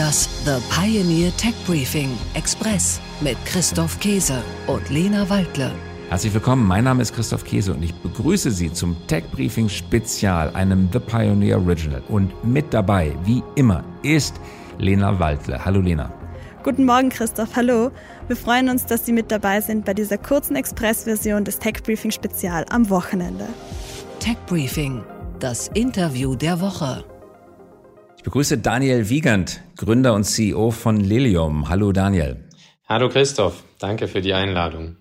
Das The Pioneer Tech Briefing Express mit Christoph Käse und Lena Waldle. Herzlich willkommen, mein Name ist Christoph Käse und ich begrüße Sie zum Tech Briefing Spezial, einem The Pioneer Original. Und mit dabei, wie immer, ist Lena Waldle. Hallo Lena. Guten Morgen, Christoph. Hallo. Wir freuen uns, dass Sie mit dabei sind bei dieser kurzen Expressversion des Tech Briefing Spezial am Wochenende. Tech Briefing, das Interview der Woche. Ich begrüße Daniel Wiegand, Gründer und CEO von Lilium. Hallo Daniel. Hallo Christoph, danke für die Einladung.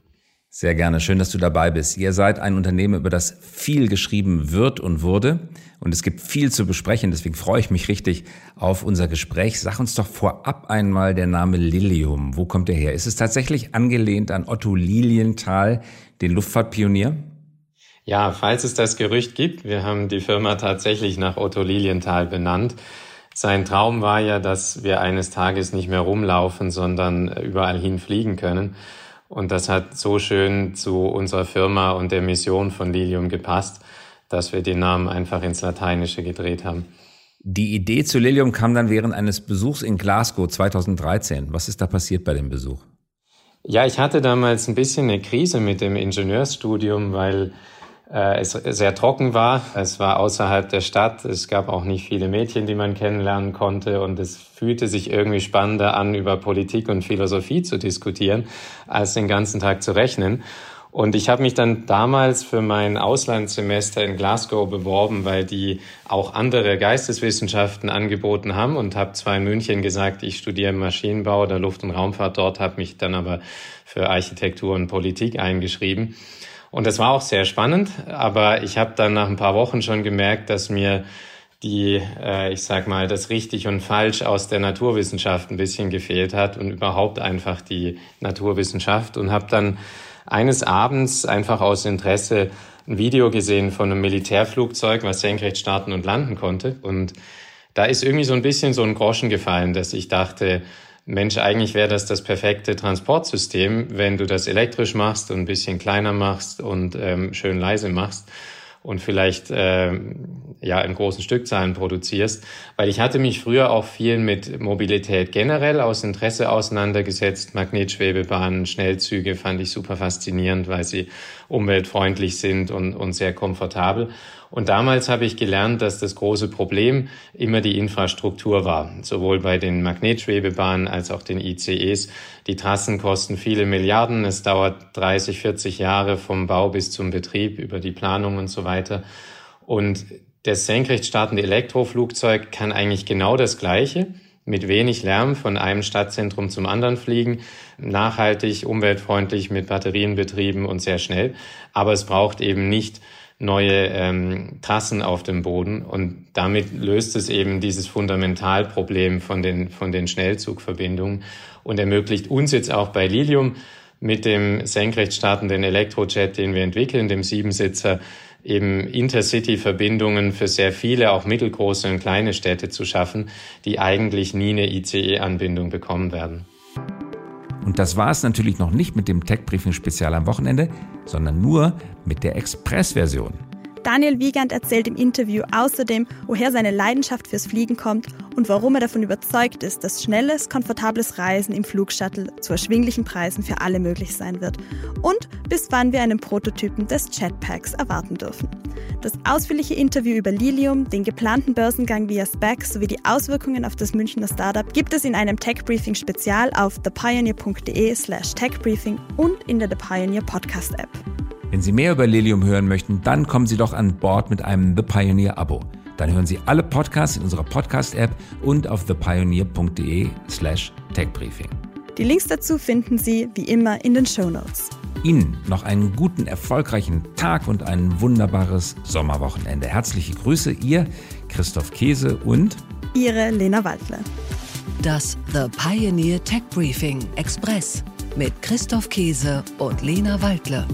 Sehr gerne, schön, dass du dabei bist. Ihr seid ein Unternehmen, über das viel geschrieben wird und wurde. Und es gibt viel zu besprechen, deswegen freue ich mich richtig auf unser Gespräch. Sag uns doch vorab einmal der Name Lilium. Wo kommt der her? Ist es tatsächlich angelehnt an Otto Lilienthal, den Luftfahrtpionier? Ja, falls es das Gerücht gibt, wir haben die Firma tatsächlich nach Otto Lilienthal benannt. Sein Traum war ja, dass wir eines Tages nicht mehr rumlaufen, sondern überall hin fliegen können. Und das hat so schön zu unserer Firma und der Mission von Lilium gepasst, dass wir den Namen einfach ins Lateinische gedreht haben. Die Idee zu Lilium kam dann während eines Besuchs in Glasgow 2013. Was ist da passiert bei dem Besuch? Ja, ich hatte damals ein bisschen eine Krise mit dem Ingenieursstudium, weil es sehr trocken war. Es war außerhalb der Stadt. Es gab auch nicht viele Mädchen, die man kennenlernen konnte. Und es fühlte sich irgendwie spannender an, über Politik und Philosophie zu diskutieren, als den ganzen Tag zu rechnen. Und ich habe mich dann damals für mein Auslandssemester in Glasgow beworben, weil die auch andere Geisteswissenschaften angeboten haben und habe zwar in München gesagt, ich studiere Maschinenbau oder Luft- und Raumfahrt dort, habe mich dann aber für Architektur und Politik eingeschrieben. Und das war auch sehr spannend, aber ich habe dann nach ein paar Wochen schon gemerkt, dass mir die, äh, ich sag mal, das richtig und falsch aus der Naturwissenschaft ein bisschen gefehlt hat und überhaupt einfach die Naturwissenschaft. Und habe dann eines Abends einfach aus Interesse ein Video gesehen von einem Militärflugzeug, was senkrecht starten und landen konnte. Und da ist irgendwie so ein bisschen so ein Groschen gefallen, dass ich dachte, Mensch, eigentlich wäre das das perfekte Transportsystem, wenn du das elektrisch machst und ein bisschen kleiner machst und ähm, schön leise machst und vielleicht äh, ja in großen Stückzahlen produzierst, weil ich hatte mich früher auch viel mit Mobilität generell aus Interesse auseinandergesetzt. Magnetschwebebahnen, Schnellzüge fand ich super faszinierend, weil sie umweltfreundlich sind und, und sehr komfortabel. Und damals habe ich gelernt, dass das große Problem immer die Infrastruktur war, sowohl bei den Magnetschwebebahnen als auch den ICEs. Die Trassen kosten viele Milliarden. Es dauert 30, 40 Jahre vom Bau bis zum Betrieb über die Planung und so weiter. Und das senkrecht startende Elektroflugzeug kann eigentlich genau das Gleiche mit wenig Lärm von einem Stadtzentrum zum anderen fliegen, nachhaltig, umweltfreundlich, mit Batterien betrieben und sehr schnell. Aber es braucht eben nicht neue ähm, Trassen auf dem Boden und damit löst es eben dieses Fundamentalproblem von den, von den Schnellzugverbindungen und ermöglicht uns jetzt auch bei Lilium mit dem senkrecht startenden Elektrojet, den wir entwickeln, dem Siebensitzer, eben Intercity-Verbindungen für sehr viele, auch mittelgroße und kleine Städte zu schaffen, die eigentlich nie eine ICE-Anbindung bekommen werden. Und das war es natürlich noch nicht mit dem Tech-Briefing-Spezial am Wochenende, sondern nur mit der Express-Version. Daniel Wiegand erzählt im Interview außerdem, woher seine Leidenschaft fürs Fliegen kommt und warum er davon überzeugt ist, dass schnelles, komfortables Reisen im Flugshuttle zu erschwinglichen Preisen für alle möglich sein wird und bis wann wir einen Prototypen des Jetpacks erwarten dürfen. Das ausführliche Interview über Lilium, den geplanten Börsengang via SPAC sowie die Auswirkungen auf das Münchner Startup gibt es in einem Tech Briefing Spezial auf thepioneer.de slash techbriefing und in der The Pioneer Podcast App. Wenn Sie mehr über Lilium hören möchten, dann kommen Sie doch an Bord mit einem The Pioneer Abo. Dann hören Sie alle Podcasts in unserer Podcast-App und auf thepioneer.de slash techbriefing. Die Links dazu finden Sie wie immer in den Show Notes. Ihnen noch einen guten, erfolgreichen Tag und ein wunderbares Sommerwochenende. Herzliche Grüße, Ihr Christoph Käse und Ihre Lena Waldle. Das The Pioneer Tech Briefing Express mit Christoph Käse und Lena Waldle.